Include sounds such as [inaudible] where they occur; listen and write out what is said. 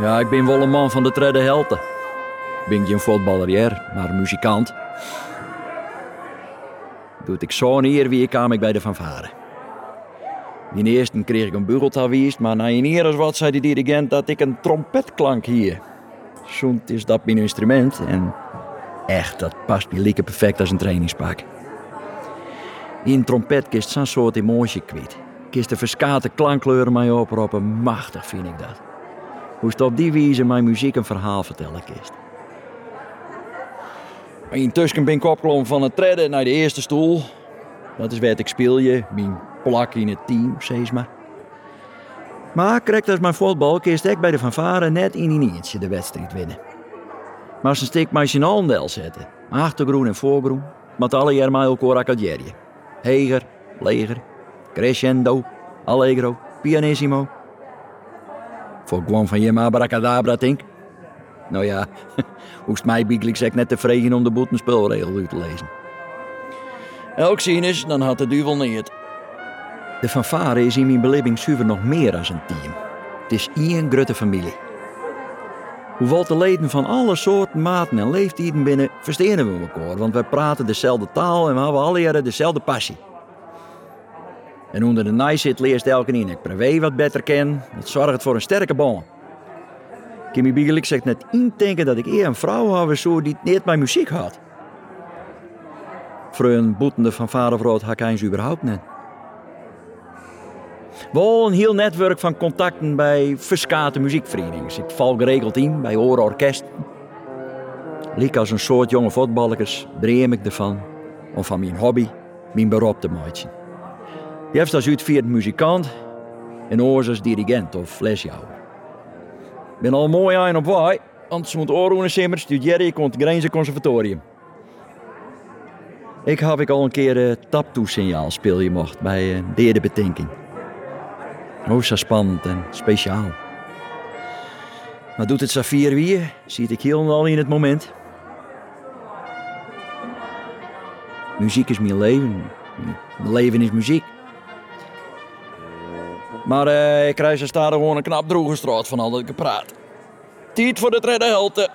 Ja, ik ben wel een man van de tredde helte. Ik ben geen voetballer, maar muzikant. Doet ik zo'n eer wie kwam ik bij de fanfare. In eerste kreeg ik een bugeltawiest, maar na een eer wat zei de dirigent dat ik een trompetklank hier. Soms is dat mijn instrument en echt, dat past me lieke perfect als een trainingspak. In trompet kist zo'n soort emotie kwijt. Kist de verskate klankkleuren mij oproepen, machtig vind ik dat. Hoe op die wijze mijn muziek een verhaal vertellen kist. Intussen ben ik opgeklommen van het treden naar de eerste stoel. Dat is wat ik speel je, mijn plak in het team, zeg maar. Maar correct als mijn voetbal kist ik bij de fanfare net in die eentje de wedstrijd winnen. Maar een stik mijn signaaldel zetten, achtergroen en voorgroen, met alle jaar mij accordiëren. Heger, leger, crescendo, allegro, pianissimo. Voor gewoon van je maar abracadabra, denk. Nou ja, [laughs] hoest mij biegelijk zeg net tevreden om de boet spelregel uit te lezen. Elk zien is, dan had de duivel niet. De fanfare is in mijn beleving zuiver nog meer dan een team. Het is één grote familie. Hoewel de leden van alle soorten, maten en leeftijden binnen, verstehen we elkaar, want wij praten dezelfde taal en we hebben alle jaren dezelfde passie. En onder de nice zit leert elke in ik privé wat beter ken. Dat zorgt voor een sterke band. Kimmy Biegelik zegt net indenken dat ik eer een vrouw heb zo die niet mijn muziek had. Voor een boetende van vadervrouw had ze überhaupt net. Wel een heel netwerk van contacten bij verskate muziekverenigingen. Ik val geregeld in bij oren orkest. Liek als een soort jonge voetballers dream ik ervan om van mijn hobby mijn beroep te maken. Je hebt als uitvierd muzikant en oors als dirigent of lesjouwer. Ik ben al mooi aan op waai, want ze moet oorroenen simmer studeren ik het Grijnse Conservatorium. Ik heb ik al een keer een taptoe-signaal speel je mocht bij een derde betinking. Oh, zo spannend en speciaal. Maar doet het Safir weer, zie ik heel in het moment. Muziek is mijn leven. Mijn leven is muziek. Maar uh, ik krijg ze gewoon een knap droge van al dat ik praat. Tijd voor de derde helte.